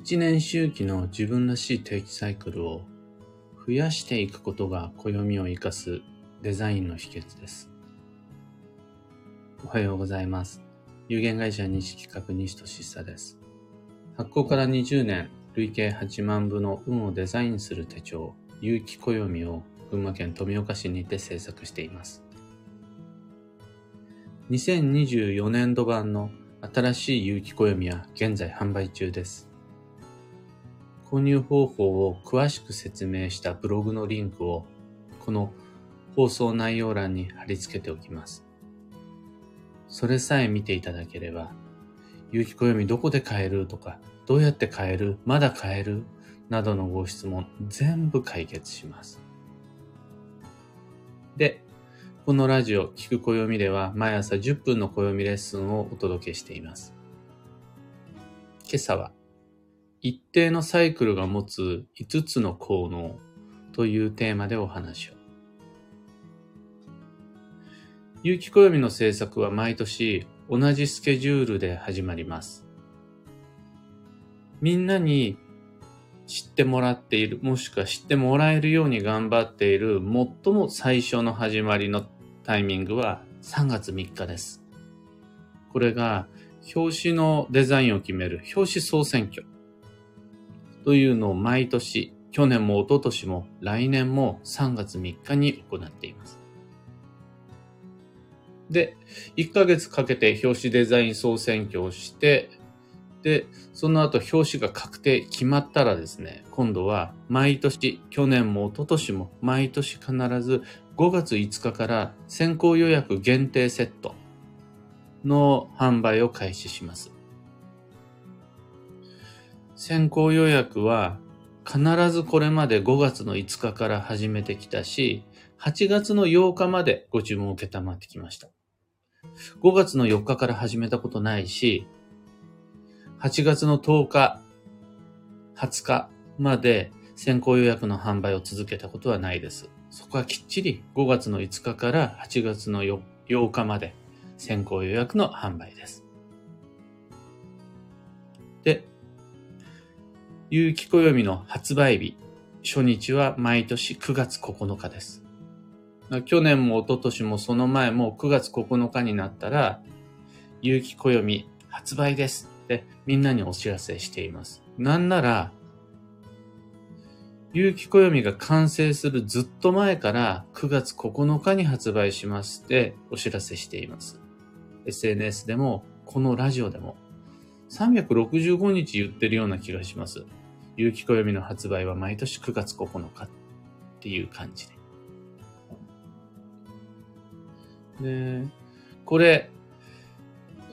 一年周期の自分らしい定期サイクルを増やしていくことが暦を活かすデザインの秘訣です。おはようございます。有限会社西企画西俊久です。発行から20年、累計8万部の運をデザインする手帳、有機暦を群馬県富岡市にて制作しています。2024年度版の新しい有機暦は現在販売中です。購入方法を詳しく説明したブログのリンクをこの放送内容欄に貼り付けておきます。それさえ見ていただければ、有機暦どこで買えるとか、どうやって買えるまだ買えるなどのご質問全部解決します。で、このラジオ、聞く暦では毎朝10分の暦レッスンをお届けしています。今朝は、一定のサイクルが持つ5つの効能というテーマでお話を。有機暦の制作は毎年同じスケジュールで始まります。みんなに知ってもらっている、もしくは知ってもらえるように頑張っている最も最初の始まりのタイミングは3月3日です。これが表紙のデザインを決める表紙総選挙というのを毎年、去年も一昨年も来年も3月3日に行っています。で、1ヶ月かけて表紙デザイン総選挙をして、で、その後表紙が確定、決まったらですね、今度は毎年、去年も一昨年も毎年必ず5月5日から先行予約限定セットの販売を開始します。先行予約は必ずこれまで5月の5日から始めてきたし、8月の8日までご注文を受けたまってきました。5月の4日から始めたことないし、8月の10日、20日まで先行予約の販売を続けたことはないです。そこはきっちり5月の5日から8月の8日まで先行予約の販売です。で、有機暦の発売日、初日は毎年9月9日です。去年も一昨年もその前も9月9日になったら、有機暦発売ですってみんなにお知らせしています。なんなら、有機暦が完成するずっと前から9月9日に発売しますってお知らせしています。SNS でも、このラジオでも、365日言ってるような気がします。有機暦の発売は毎年9月9日っていう感じで。で、これ、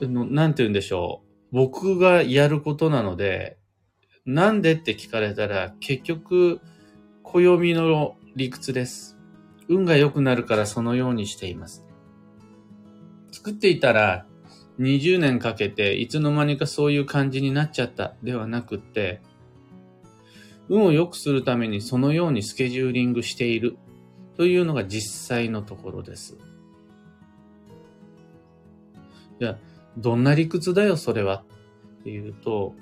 なんて言うんでしょう。僕がやることなので、なんでって聞かれたら、結局、暦の理屈です。運が良くなるからそのようにしています。作っていたら、20年かけていつの間にかそういう感じになっちゃったではなくって、運を良くするためにそのようにスケジューリングしているというのが実際のところです。じゃあ、どんな理屈だよ、それは？っていうと、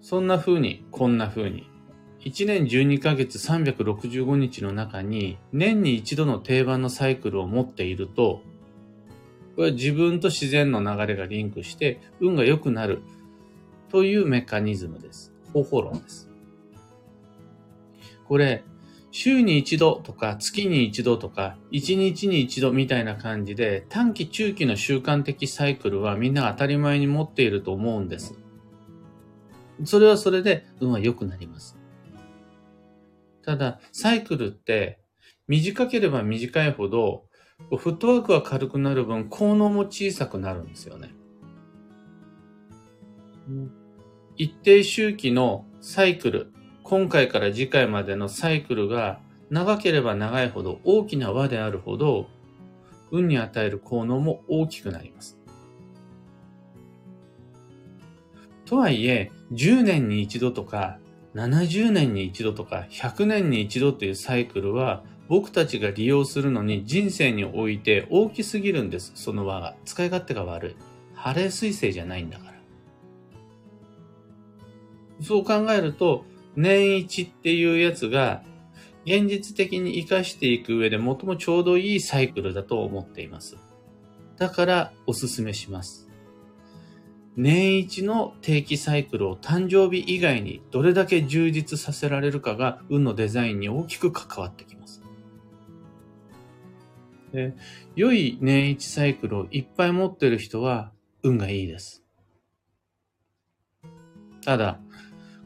そんな風に、こんな風に。1年12ヶ月365日の中に、年に一度の定番のサイクルを持っていると、これは自分と自然の流れがリンクして、運が良くなるというメカニズムです。方法論です。これ、週に一度とか月に一度とか一日に一度みたいな感じで短期中期の習慣的サイクルはみんな当たり前に持っていると思うんです。それはそれで運は良くなります。ただ、サイクルって短ければ短いほどフットワークが軽くなる分効能も小さくなるんですよね。一定周期のサイクル、今回から次回までのサイクルが長ければ長いほど大きな輪であるほど運に与える効能も大きくなります。とはいえ、10年に一度とか、70年に一度とか、100年に一度というサイクルは、僕たちが利用するのに人生において大きすぎるんです、その輪が。使い勝手が悪い。ハレー彗星じゃないんだから。そう考えると、年一っていうやつが、現実的に活かしていく上で最もちょうどいいサイクルだと思っています。だからおすすめします。年一の定期サイクルを誕生日以外にどれだけ充実させられるかが運のデザインに大きく関わってきます。で良い年一サイクルをいっぱい持ってる人は運がいいです。ただ、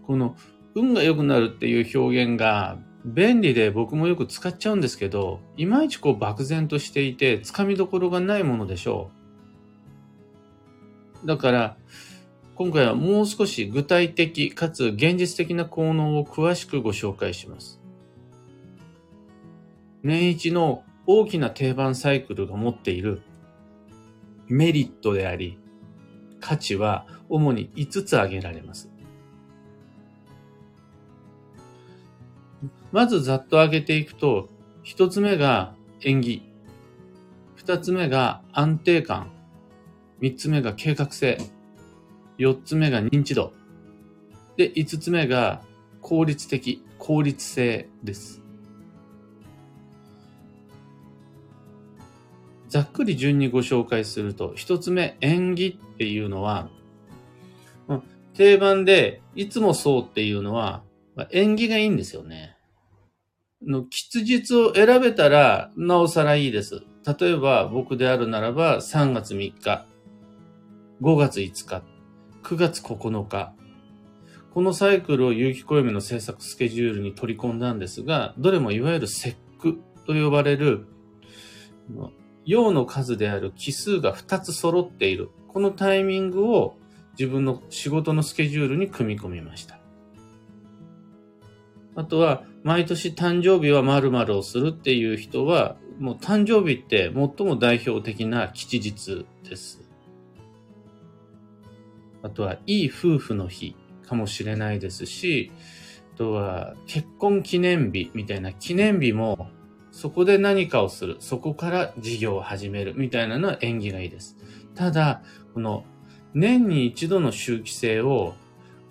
この運が良くなるっていう表現が便利で僕もよく使っちゃうんですけど、いまいちこう漠然としていて、つかみどころがないものでしょう。だから、今回はもう少し具体的かつ現実的な効能を詳しくご紹介します。年一の大きな定番サイクルが持っているメリットであり、価値は主に5つ挙げられます。まずざっと挙げていくと、一つ目が縁起。二つ目が安定感。三つ目が計画性。四つ目が認知度。で、五つ目が効率的、効率性です。ざっくり順にご紹介すると、一つ目、縁起っていうのは、定番で、いつもそうっていうのは、縁起がいいんですよね。の吉日を選べたら、なおさらいいです。例えば、僕であるならば、3月3日、5月5日、9月9日、このサイクルを有機暦の制作スケジュールに取り込んだんですが、どれもいわゆる節句と呼ばれる、陽の数である奇数が2つ揃っている。このタイミングを自分の仕事のスケジュールに組み込みました。あとは、毎年誕生日は〇〇をするっていう人は、もう誕生日って最も代表的な吉日です。あとは、いい夫婦の日かもしれないですし、あとは、結婚記念日みたいな記念日も、そこで何かをする、そこから事業を始めるみたいなのは縁起がいいです。ただ、この年に一度の周期性を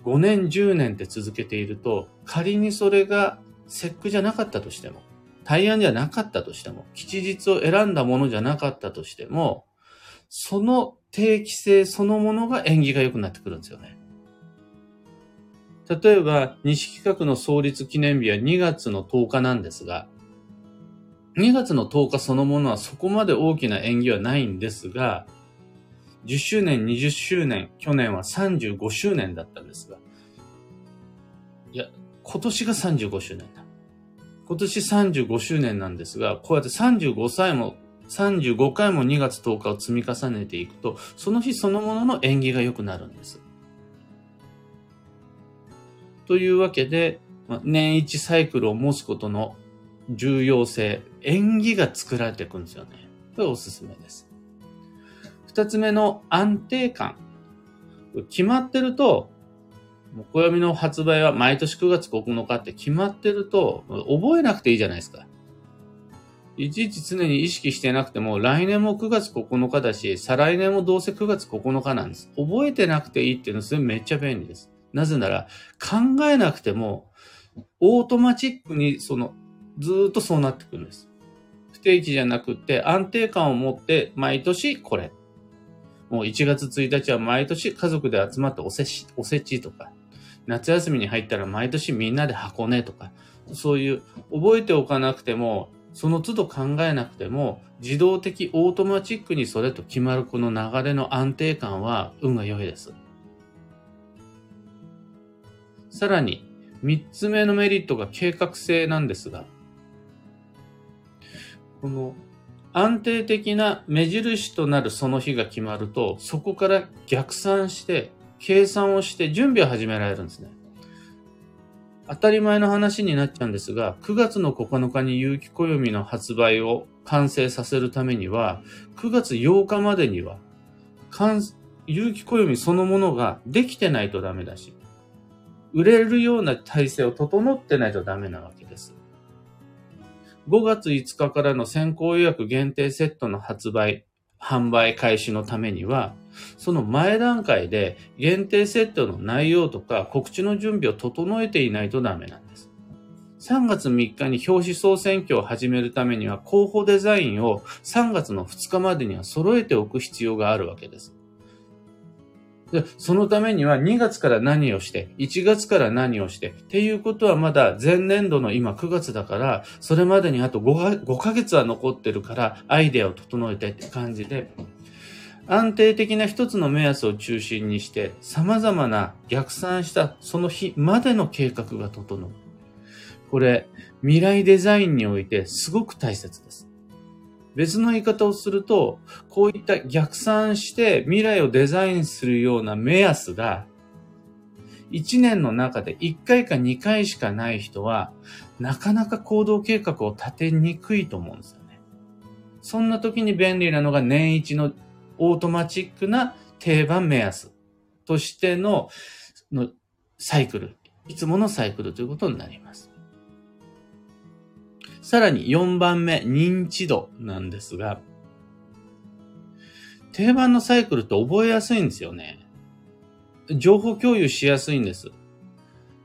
5年、10年って続けていると、仮にそれが節句じゃなかったとしても、対案じゃなかったとしても、吉日を選んだものじゃなかったとしても、その定期性そのものが縁起が良くなってくるんですよね。例えば、西企画の創立記念日は2月の10日なんですが、2月の10日そのものはそこまで大きな縁起はないんですが、10周年、20周年、去年は35周年だったんですが、いや、今年が35周年だ。今年35周年なんですが、こうやって35歳も、35回も2月10日を積み重ねていくと、その日そのものの縁起が良くなるんです。というわけで、年一サイクルを持つことの重要性、縁起が作られていくんですよね。これおすすめです。二つ目の安定感。決まってると、暦の発売は毎年9月9日って決まってると、覚えなくていいじゃないですか。いちいち常に意識してなくても、来年も9月9日だし、再来年もどうせ9月9日なんです。覚えてなくていいっていうのはそれめっちゃ便利です。なぜなら、考えなくても、オートマチックに、その、ずっとそうなってくるんです。不定期じゃなくて、安定感を持って、毎年これ。もう1月1日は毎年家族で集まっておせち、おせちとか、夏休みに入ったら毎年みんなで箱根とか、そういう覚えておかなくても、その都度考えなくても、自動的オートマチックにそれと決まるこの流れの安定感は運が良いです。さらに、三つ目のメリットが計画性なんですが、この安定的な目印となるその日が決まると、そこから逆算して、計算をして準備を始められるんですね。当たり前の話になっちゃうんですが、9月の9日に有機暦の発売を完成させるためには、9月8日までには、有機暦そのものができてないとダメだし、売れるような体制を整ってないとダメなわけです。5月5日からの先行予約限定セットの発売、販売開始のためには、その前段階で限定セットの内容とか告知の準備を整えていないとダメなんです。3月3日に表紙総選挙を始めるためには候補デザインを3月の2日までには揃えておく必要があるわけです。そのためには2月から何をして、1月から何をして、っていうことはまだ前年度の今9月だから、それまでにあと 5, 5ヶ月は残ってるから、アイデアを整えてって感じで、安定的な一つの目安を中心にして、様々な逆算したその日までの計画が整う。これ、未来デザインにおいてすごく大切です。別の言い方をすると、こういった逆算して未来をデザインするような目安が、1年の中で1回か2回しかない人は、なかなか行動計画を立てにくいと思うんですよね。そんな時に便利なのが年一のオートマチックな定番目安としてののサイクル。いつものサイクルということになります。さらに4番目、認知度なんですが、定番のサイクルって覚えやすいんですよね。情報共有しやすいんです。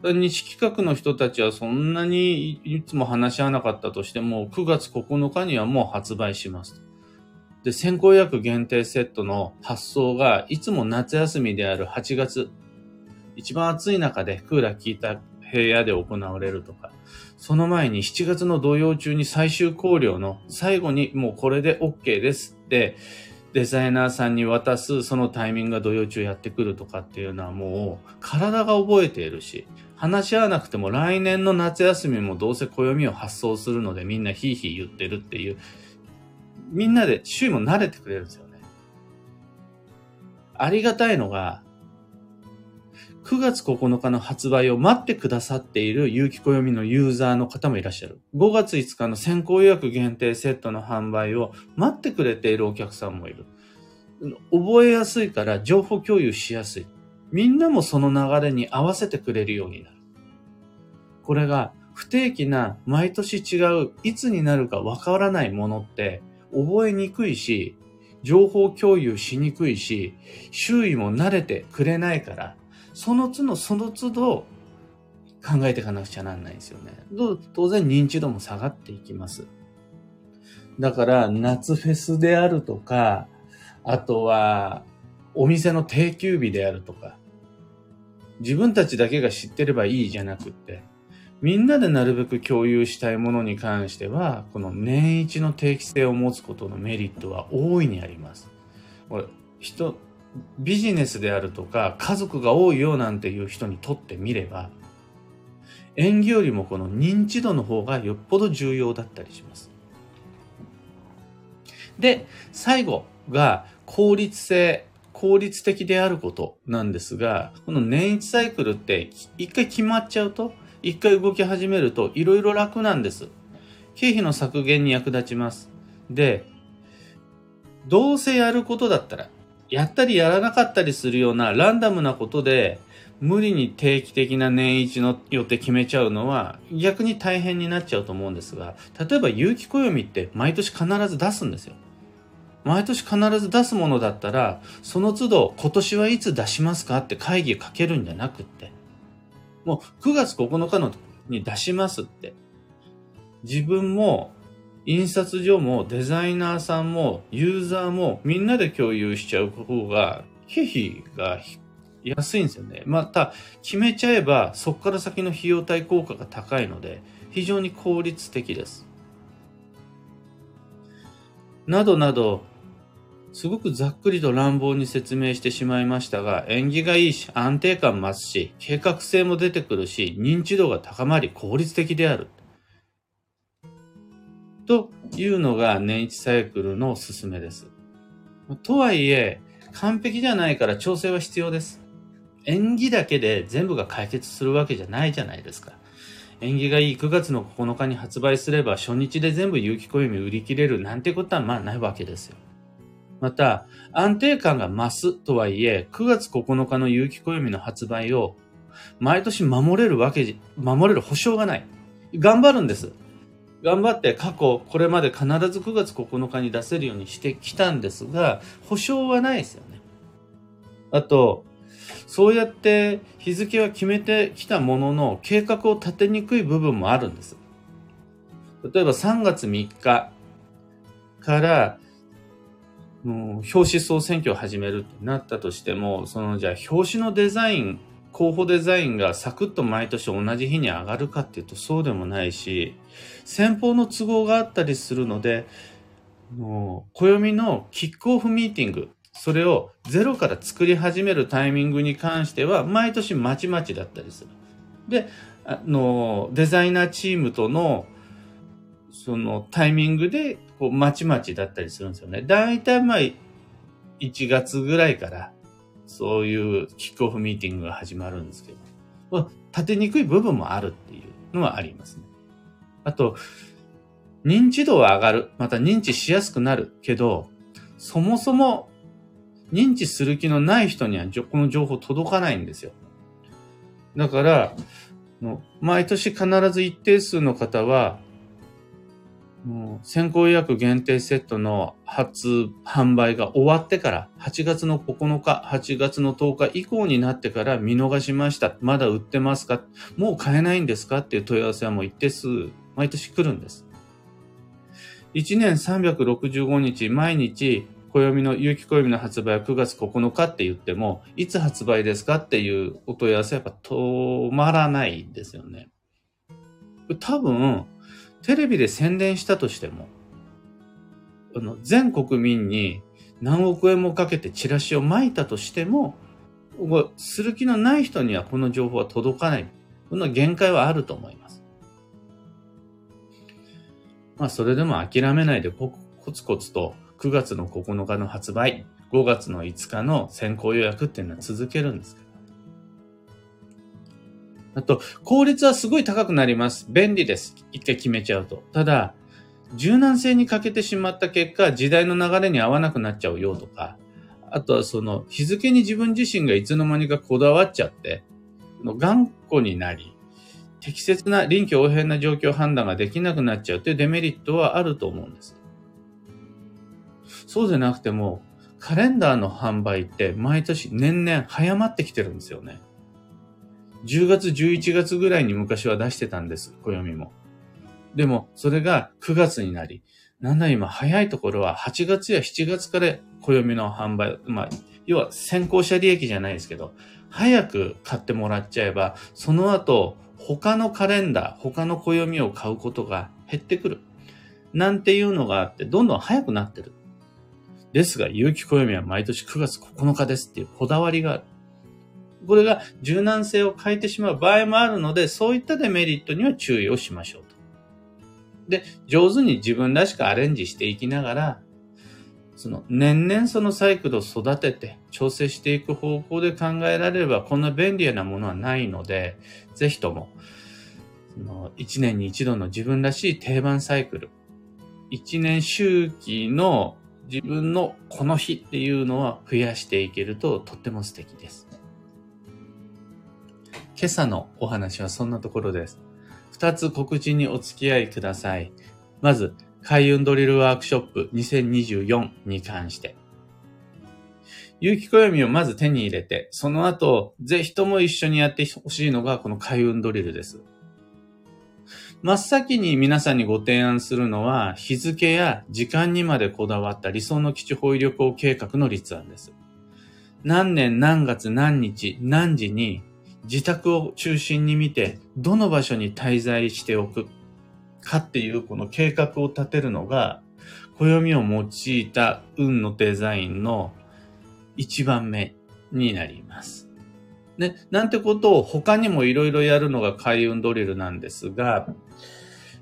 西企画の人たちはそんなにいつも話し合わなかったとしても、9月9日にはもう発売します。で、先行予約限定セットの発送がいつも夏休みである8月、一番暑い中でクーラー効いた部屋で行われるとか、その前に7月の土曜中に最終考慮の最後にもうこれで OK ですって、デザイナーさんに渡すそのタイミングが土曜中やってくるとかっていうのはもう体が覚えているし、話し合わなくても来年の夏休みもどうせ暦を発送するのでみんなヒーヒー言ってるっていう、みんなで周囲も慣れてくれるんですよね。ありがたいのが、9月9日の発売を待ってくださっている有機暦のユーザーの方もいらっしゃる。5月5日の先行予約限定セットの販売を待ってくれているお客さんもいる。覚えやすいから情報共有しやすい。みんなもその流れに合わせてくれるようになる。これが不定期な毎年違ういつになるかわからないものって覚えにくいし、情報共有しにくいし、周囲も慣れてくれないから、その都度その都度考えていかなくちゃなんないんですよね。当然認知度も下がっていきます。だから夏フェスであるとか、あとはお店の定休日であるとか、自分たちだけが知ってればいいじゃなくって、みんなでなるべく共有したいものに関しては、この年一の定期性を持つことのメリットは大いにあります。これ、人、ビジネスであるとか家族が多いよなんていう人にとってみれば演技よりもこの認知度の方がよっぽど重要だったりします。で、最後が効率性、効率的であることなんですが、この年一サイクルって一回決まっちゃうと、一回動き始めるといろいろ楽なんです。経費の削減に役立ちます。で、どうせやることだったら、やったりやらなかったりするようなランダムなことで、無理に定期的な年一の予定決めちゃうのは逆に大変になっちゃうと思うんですが、例えば有機暦って毎年必ず出すんですよ。毎年必ず出すものだったら、その都度今年はいつ出しますかって会議かけるんじゃなくって、もう9月9日のに出しますって。自分も印刷所もデザイナーさんもユーザーもみんなで共有しちゃう方が、経費が安いんですよね。また、決めちゃえばそこから先の費用対効果が高いので、非常に効率的です。などなど、すごくざっくりと乱暴に説明してしまいましたが、縁起がいいし、安定感増すし、計画性も出てくるし、認知度が高まり効率的である。というのが年一サイクルのおすすめです。とはいえ、完璧じゃないから調整は必要です。縁起だけで全部が解決するわけじゃないじゃないですか。縁起がいい9月の9日に発売すれば初日で全部有機暦売り切れるなんてことはまあないわけですよ。また、安定感が増すとはいえ、9月9日の有機暦の発売を毎年守れるわけ、守れる保証がない。頑張るんです。頑張って過去、これまで必ず9月9日に出せるようにしてきたんですが、保証はないですよね。あと、そうやって日付は決めてきたものの計画を立てにくい部分もあるんです。例えば3月3日から、もう表紙総選挙を始めるってなったとしても、そのじゃあ表紙のデザイン、候補デザインがサクッと毎年同じ日に上がるかっていうとそうでもないし、先方の都合があったりするので、もう暦のキックオフミーティング、それをゼロから作り始めるタイミングに関しては毎年まちまちだったりする。で、あの、デザイナーチームとのそのタイミングで、こう、まちまちだったりするんですよね。だいたいまあ、1月ぐらいから、そういうキックオフミーティングが始まるんですけど、立てにくい部分もあるっていうのはありますね。あと、認知度は上がる。また認知しやすくなるけど、そもそも認知する気のない人にはこの情報届かないんですよ。だから、毎年必ず一定数の方は、もう先行予約限定セットの発販売が終わってから、8月の9日、8月の10日以降になってから見逃しました。まだ売ってますか？もう買えないんですか？っていう問い合わせはもう一定数、毎年来るんです。1年365日、毎日、暦の、有機暦の発売は9月9日って言っても、いつ発売ですか？っていうお問い合わせはやっぱ止まらないんですよね。多分、テレビで宣伝したとしても、あの、全国民に何億円もかけてチラシを撒いたとしても、する気のない人にはこの情報は届かない。この限界はあると思います。まあ、それでも諦めないでコツコツと9月の9日の発売、5月の5日の先行予約っていうのは続けるんですあと、効率はすごい高くなります。便利です。一回決めちゃうと。ただ、柔軟性に欠けてしまった結果、時代の流れに合わなくなっちゃうよとか、あとはその日付に自分自身がいつの間にかこだわっちゃって、頑固になり、適切な臨機応変な状況判断ができなくなっちゃうというデメリットはあると思うんです。そうでなくても、カレンダーの販売って毎年年々早まってきてるんですよね。10月、11月ぐらいに昔は出してたんです、暦も。でも、それが9月になり、なんだ今早いところは8月や7月から暦の販売、まあ、要は先行者利益じゃないですけど、早く買ってもらっちゃえば、その後、他のカレンダー、他の暦を買うことが減ってくる。なんていうのがあって、どんどん早くなってる。ですが、有機暦は毎年9月9日ですっていうこだわりがある。これが柔軟性を変えてしまう場合もあるので、そういったデメリットには注意をしましょうと。で、上手に自分らしくアレンジしていきながら、その年々そのサイクルを育てて調整していく方向で考えられればこんな便利なものはないので、ぜひとも、その1年に一度の自分らしい定番サイクル、1年周期の自分のこの日っていうのは増やしていけるととっても素敵です。今朝のお話はそんなところです。二つ告知にお付き合いください。まず、開運ドリルワークショップ2024に関して。有機暦をまず手に入れて、その後、ぜひとも一緒にやってほしいのがこの開運ドリルです。真っ先に皆さんにご提案するのは、日付や時間にまでこだわった理想の基地保医旅行計画の立案です。何年何月何日何時に自宅を中心に見て、どの場所に滞在しておくかっていうこの計画を立てるのが、暦を用いた運のデザインの一番目になります。ね、なんてことを他にもいろいろやるのが開運ドリルなんですが、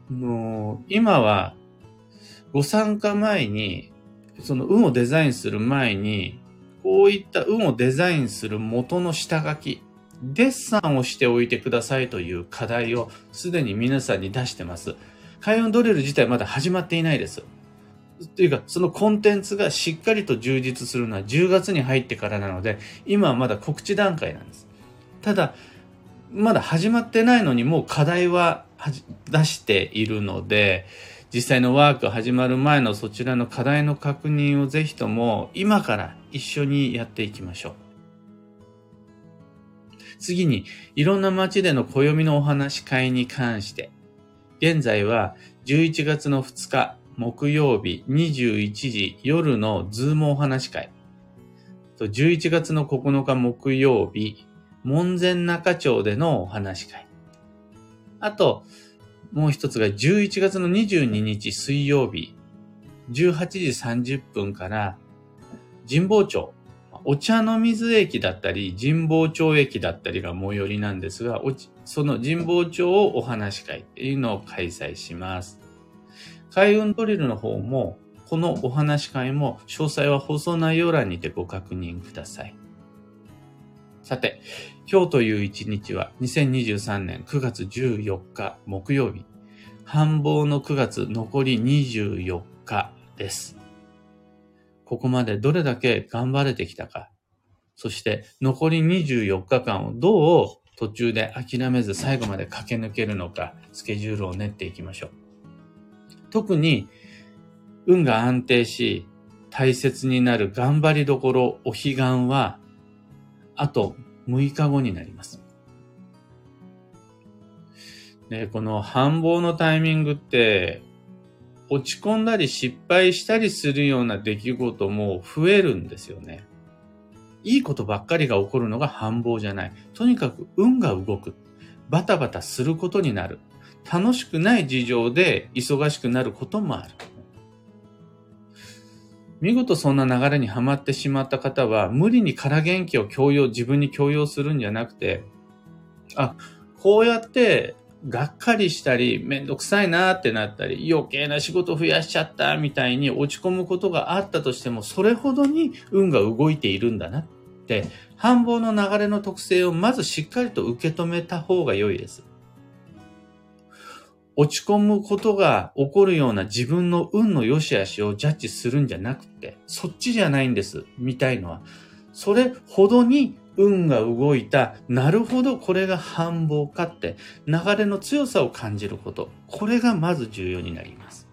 もう今はご参加前に、その運をデザインする前に、こういった運をデザインする元の下書き、デッサンをしておいてくださいという課題をすでに皆さんに出してます。開運ドリル自体まだ始まっていないです。というか、そのコンテンツがしっかりと充実するのは10月に入ってからなので、今はまだ告知段階なんです。ただ、まだ始まってないのにもう課題は出しているので、実際のワーク始まる前のそちらの課題の確認をぜひとも今から一緒にやっていきましょう。次に、いろんな街での暦のお話し会に関して、現在は11月の2日木曜日21時夜のズームお話し会、11月の9日木曜日、門前仲町でのお話し会。あと、もう一つが11月の22日水曜日、18時30分から神保町、お茶の水駅だったり、神保町駅だったりが最寄りなんですが、その神保町をお話し会っていうのを開催します。開運ドリルの方も、このお話し会も詳細は放送内容欄にてご確認ください。さて、今日という一日は2023年9月14日木曜日。繁忙の9月残り24日です。ここまでどれだけ頑張れてきたか。そして残り24日間をどう途中で諦めず最後まで駆け抜けるのか、スケジュールを練っていきましょう。特に運が安定し、大切になる頑張りどころ、お彼岸は、あと6日後になります。で、この繁忙のタイミングって、落ち込んだり失敗したりするような出来事も増えるんですよね。いいことばっかりが起こるのが繁忙じゃない。とにかく運が動く。バタバタすることになる。楽しくない事情で忙しくなることもある。見事そんな流れにはまってしまった方は、無理に空元気を強要、自分に強要するんじゃなくて、あ、こうやってがっかりしたり、めんどくさいなってなったり、余計な仕事増やしちゃったみたいに落ち込むことがあったとしても、それほどに運が動いているんだなって、繁忙の流れの特性をまずしっかりと受け止めた方が良いです。落ち込むことが起こるような自分の運の良し悪しをジャッジするんじゃなくて、そっちじゃないんです、みたいのは。それほどに運が動いた、なるほどこれが繁忙かって、流れの強さを感じること。これがまず重要になります。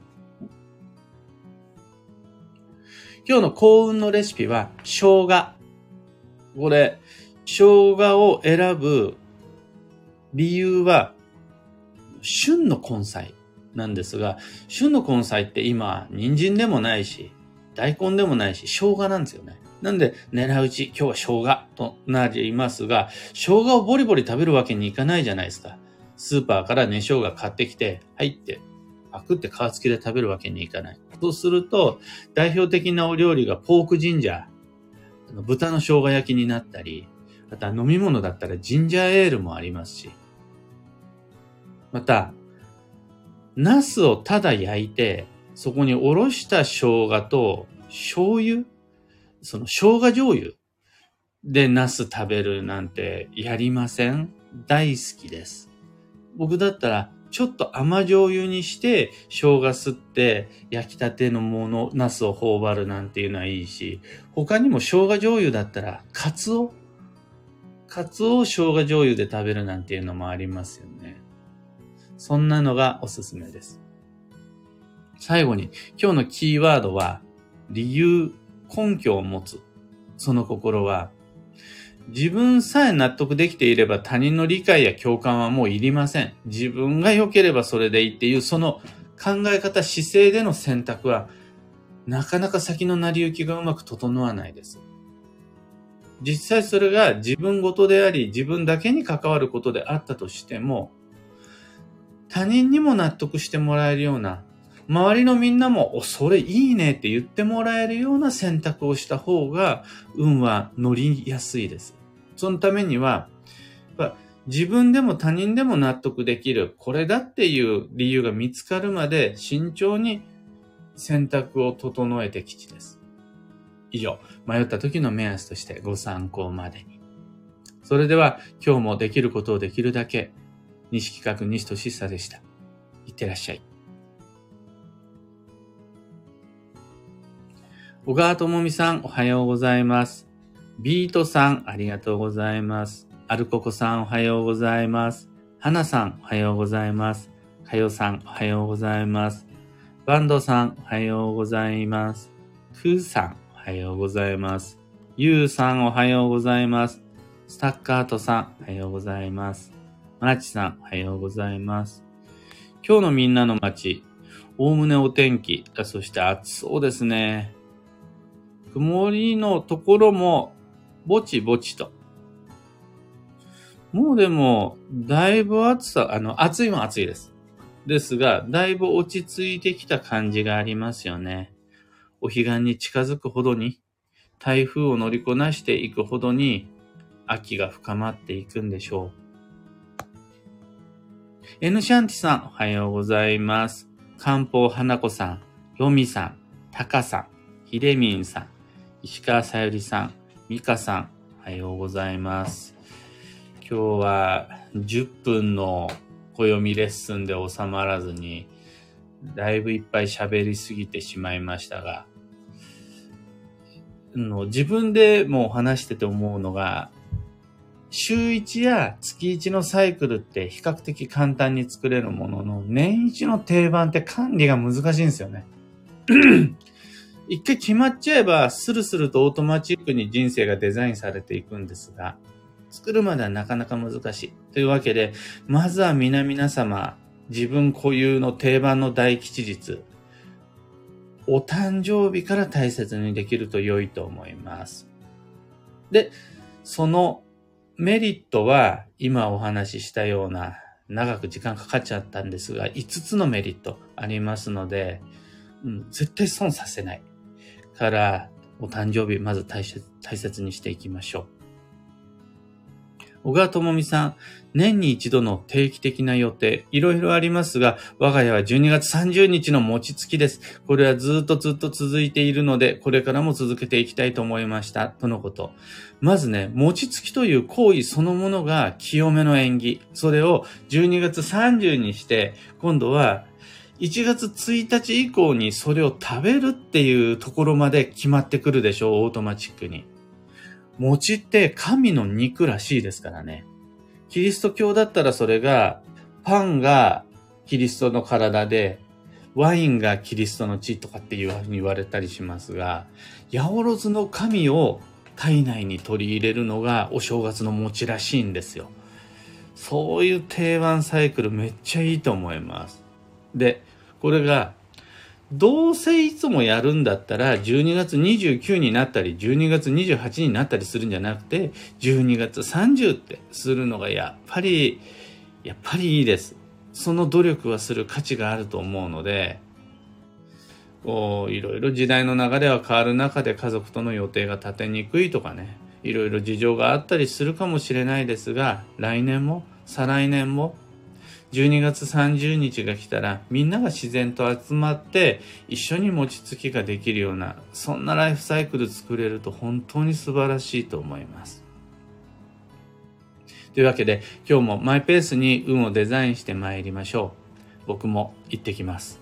今日の幸運のレシピは、生姜。これ、生姜を選ぶ理由は、旬の根菜なんですが、旬の根菜って今、人参でもないし、大根でもないし、生姜なんですよね。なんで、狙い撃ち、今日は生姜となりますが、生姜をボリボリ食べるわけにいかないじゃないですか。スーパーからね、生姜買ってきて、入って、パクって皮付きで食べるわけにいかない。そうすると、代表的なお料理がポークジンジャー、豚の生姜焼きになったり、あとは飲み物だったらジンジャーエールもありますし、また、ナスをただ焼いて、そこにおろした生姜と醤油その生姜醤油でナス食べるなんてやりません？大好きです。僕だったらちょっと甘醤油にして生姜吸って焼きたてのもの、ナスを頬張るなんていうのはいいし、他にも生姜醤油だったらカツオ？カツオを生姜醤油で食べるなんていうのもありますよね。そんなのがおすすめです。最後に、今日のキーワードは、理由、根拠を持つ。その心は、自分さえ納得できていれば他人の理解や共感はもういりません。自分が良ければそれでいいっていう、その考え方、姿勢での選択は、なかなか先の成り行きがうまく整わないです。実際それが自分ごとであり、自分だけに関わることであったとしても、他人にも納得してもらえるような、周りのみんなも、お、それいいねって言ってもらえるような選択をした方が、運は乗りやすいです。そのためには、自分でも他人でも納得できる、これだっていう理由が見つかるまで慎重に選択を整えてきちです。以上、迷った時の目安としてご参考までに。それでは今日もできることをできるだけ西企画西俊久でした。いってらっしゃい。小川智美さん、おはようございます。ビートさん、ありがとうございます。アルココさん、おはようございます。花さん、おはようございます。かよさん、おはようございます。バンドさん、おはようございます。クーさん、おはようございます。ユウさん、おはようございます。スタッカートさん、おはようございます。マナチさん、おはようございます。今日のみんなの街、おおむねお天気、そして暑そうですね。曇りのところも、ぼちぼちと。もうでも、だいぶ暑さ、あの、暑いも暑いです。ですが、だいぶ落ち着いてきた感じがありますよね。お彼岸に近づくほどに、台風を乗りこなしていくほどに、秋が深まっていくんでしょう。N シャンティさん、おはようございます。漢方花子さん、ヨミさん、タカさん、ヒデミンさん、石川さゆりさん、ミカさん、おはようございます。今日は10分の暦レッスンで収まらずに、だいぶいっぱい喋りすぎてしまいましたが、の自分でも話してて思うのが、週1や月1のサイクルって比較的簡単に作れるものの、年1の定番って管理が難しいんですよね。一回決まっちゃえば、スルスルとオートマチックに人生がデザインされていくんですが、作るまではなかなか難しい。というわけで、まずは皆々様、自分固有の定番の大吉日、お誕生日から大切にできると良いと思います。で、そのメリットは今お話ししたような長く時間かかっちゃったんですが、5つのメリットありますので、うん、絶対損させない。から、お誕生日まず大切大切にしていきましょう。小川智美さん、年に一度の定期的な予定、いろいろありますが、我が家は12月30日の餅つきです。これはずっとずっと続いているので、これからも続けていきたいと思いました。とのこと。まずね、餅つきという行為そのものが清めの縁起。それを12月30にして、今度は1月1日以降にそれを食べるっていうところまで決まってくるでしょう、オートマチックに。餅って神の肉らしいですからね。キリスト教だったらそれが、パンがキリストの体で、ワインがキリストの血とかっていうふうに言われたりしますが、八百万の神を体内に取り入れるのがお正月の餅らしいんですよ。そういう定番サイクルめっちゃいいと思います。で、これが、どうせいつもやるんだったら、12月29になったり、12月28になったりするんじゃなくて、12月30ってするのがやっぱり、やっぱりいいです。その努力はする価値があると思うので、こう、いろいろ時代の流れは変わる中で家族との予定が立てにくいとかね、いろいろ事情があったりするかもしれないですが、来年も、再来年も、12月30日が来たらみんなが自然と集まって一緒に餅つきができるようなそんなライフサイクル作れると本当に素晴らしいと思います。というわけで今日もマイペースに運をデザインしてまいりましょう。僕も行ってきます。